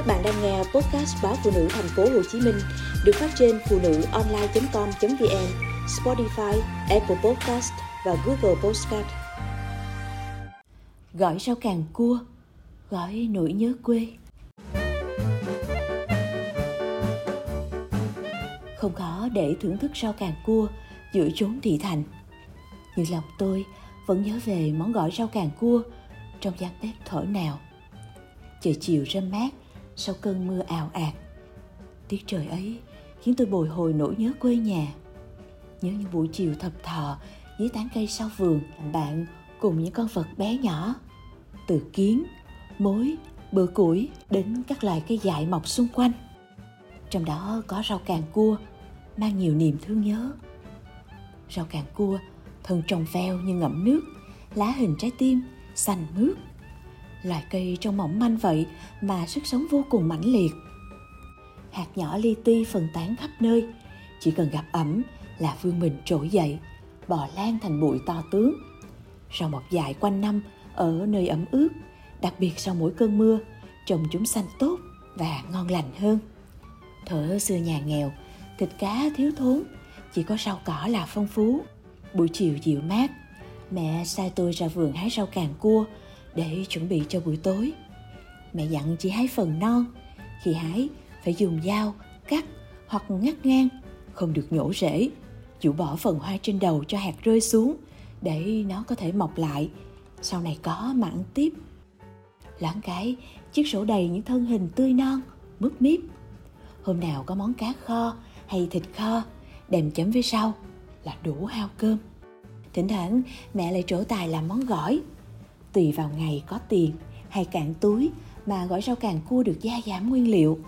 Các bạn đang nghe podcast báo phụ nữ thành phố Hồ Chí Minh được phát trên phụ nữ online.com.vn, Spotify, Apple Podcast và Google Podcast. Gỏi rau càng cua, gỏi nỗi nhớ quê. Không khó để thưởng thức rau càng cua giữa chốn thị thành. Nhưng lòng tôi vẫn nhớ về món gỏi rau càng cua trong gian bếp thở nào. Trời chiều râm mát sau cơn mưa ào ạt. Tiết trời ấy khiến tôi bồi hồi nỗi nhớ quê nhà. Nhớ những buổi chiều thập thọ dưới tán cây sau vườn, bạn cùng những con vật bé nhỏ. Từ kiến, mối, bừa củi đến các loài cây dại mọc xung quanh. Trong đó có rau càng cua, mang nhiều niềm thương nhớ. Rau càng cua, thân trồng veo như ngậm nước, lá hình trái tim, xanh mướt loài cây trông mỏng manh vậy mà sức sống vô cùng mãnh liệt. Hạt nhỏ li ti phân tán khắp nơi. Chỉ cần gặp ẩm là vương mình trỗi dậy, bò lan thành bụi to tướng. Rau mọc dài quanh năm ở nơi ẩm ướt, đặc biệt sau mỗi cơn mưa, trồng chúng xanh tốt và ngon lành hơn. Thở xưa nhà nghèo, thịt cá thiếu thốn, chỉ có rau cỏ là phong phú. Buổi chiều dịu mát, mẹ sai tôi ra vườn hái rau càng cua để chuẩn bị cho buổi tối. Mẹ dặn chỉ hái phần non, khi hái phải dùng dao cắt hoặc ngắt ngang, không được nhổ rễ. Chủ bỏ phần hoa trên đầu cho hạt rơi xuống để nó có thể mọc lại, sau này có mặn tiếp. Loáng cái, chiếc sổ đầy những thân hình tươi non, mướp miếp. Hôm nào có món cá kho hay thịt kho, đem chấm với rau là đủ hao cơm. Thỉnh thoảng mẹ lại trổ tài làm món gỏi tùy vào ngày có tiền hay cạn túi mà gỏi rau càng cua được gia giảm nguyên liệu.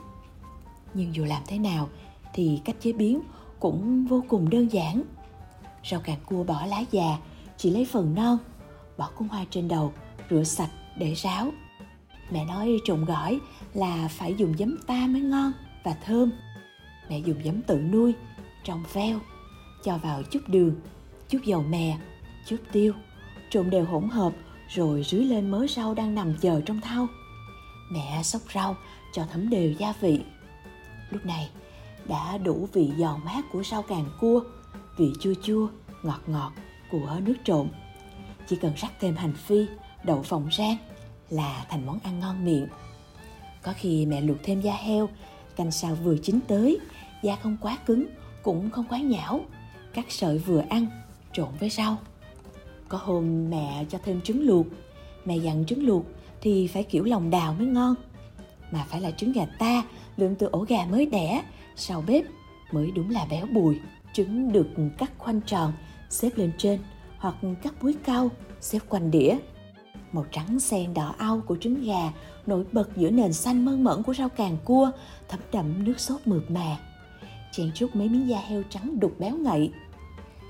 Nhưng dù làm thế nào thì cách chế biến cũng vô cùng đơn giản. Rau càng cua bỏ lá già, chỉ lấy phần non, bỏ cung hoa trên đầu, rửa sạch để ráo. Mẹ nói trộn gỏi là phải dùng giấm ta mới ngon và thơm. Mẹ dùng giấm tự nuôi, trong veo, cho vào chút đường, chút dầu mè, chút tiêu, trộn đều hỗn hợp rồi rưới lên mớ rau đang nằm chờ trong thau. Mẹ xóc rau cho thấm đều gia vị. Lúc này đã đủ vị giòn mát của rau càng cua, vị chua chua, ngọt ngọt của nước trộn. Chỉ cần rắc thêm hành phi, đậu phộng rang là thành món ăn ngon miệng. Có khi mẹ luộc thêm da heo, canh sao vừa chín tới, da không quá cứng, cũng không quá nhão, cắt sợi vừa ăn, trộn với rau. Có hôm mẹ cho thêm trứng luộc. Mẹ dặn trứng luộc thì phải kiểu lòng đào mới ngon. Mà phải là trứng gà ta lượm từ ổ gà mới đẻ, Sau bếp mới đúng là béo bùi. Trứng được cắt khoanh tròn, xếp lên trên Hoặc cắt muối cao xếp quanh đĩa. Màu trắng xen đỏ au của trứng gà nổi bật giữa nền xanh mơn mởn của rau càng cua, thấm đậm nước sốt mượt mà. Chen chút mấy miếng da heo trắng đục béo ngậy.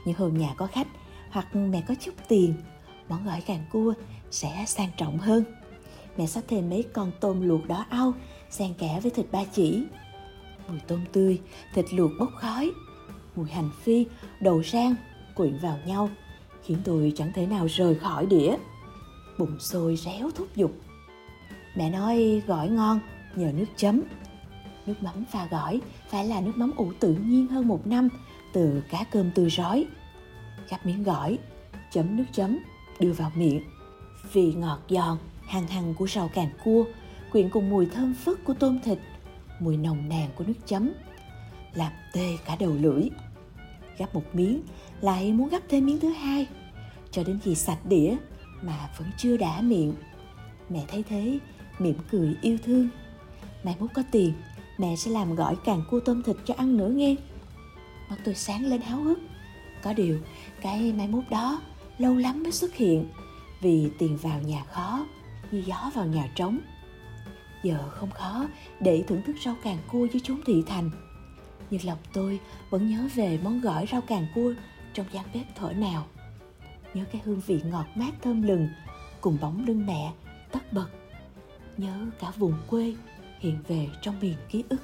Những hôm nhà có khách hoặc mẹ có chút tiền món gỏi càng cua sẽ sang trọng hơn. Mẹ sắp thêm mấy con tôm luộc đỏ au, xen kẽ với thịt ba chỉ. Mùi tôm tươi, thịt luộc bốc khói. Mùi hành phi đậu rang quyện vào nhau, khiến tôi chẳng thể nào rời khỏi đĩa. Bụng sôi réo thúc giục. Mẹ nói gỏi ngon, nhờ nước chấm. Nước mắm pha gỏi phải là nước mắm ủ tự nhiên hơn một năm từ cá cơm tươi rói gắp miếng gỏi, chấm nước chấm, đưa vào miệng. Vị ngọt giòn, hằng hằng của rau càn cua, quyện cùng mùi thơm phức của tôm thịt, mùi nồng nàn của nước chấm, làm tê cả đầu lưỡi. Gắp một miếng, lại muốn gắp thêm miếng thứ hai, cho đến khi sạch đĩa mà vẫn chưa đã miệng. Mẹ thấy thế, mỉm cười yêu thương. Mai mốt có tiền, mẹ sẽ làm gỏi càng cua tôm thịt cho ăn nữa nghe. Mắt tôi sáng lên háo hức. Có điều, cái mai mốt đó lâu lắm mới xuất hiện vì tiền vào nhà khó như gió vào nhà trống. Giờ không khó để thưởng thức rau càng cua dưới chốn thị thành. Nhưng lòng tôi vẫn nhớ về món gỏi rau càng cua trong gian bếp thở nào. Nhớ cái hương vị ngọt mát thơm lừng cùng bóng lưng mẹ tất bật. Nhớ cả vùng quê hiện về trong miền ký ức.